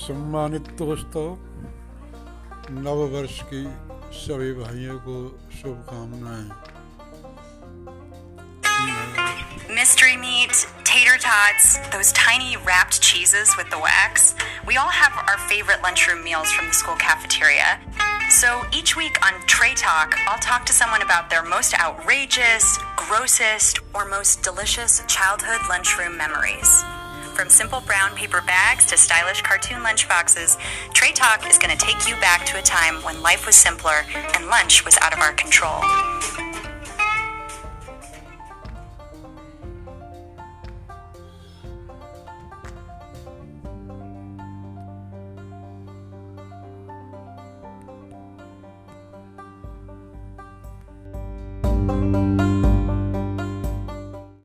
सम्मानित दोस्तों नव वर्ष की सभी भाइयों को शुभकामनाएं Mystery meat, tater tots, those tiny wrapped cheeses with the wax. We all have our favorite lunchroom meals from the school cafeteria. So each week on Tray Talk, I'll talk to someone about their most outrageous, grossest, or most delicious childhood lunchroom memories. From simple brown paper bags to stylish cartoon lunchboxes, Tray Talk is going to take you back to a time when life was simpler and lunch was out of our control.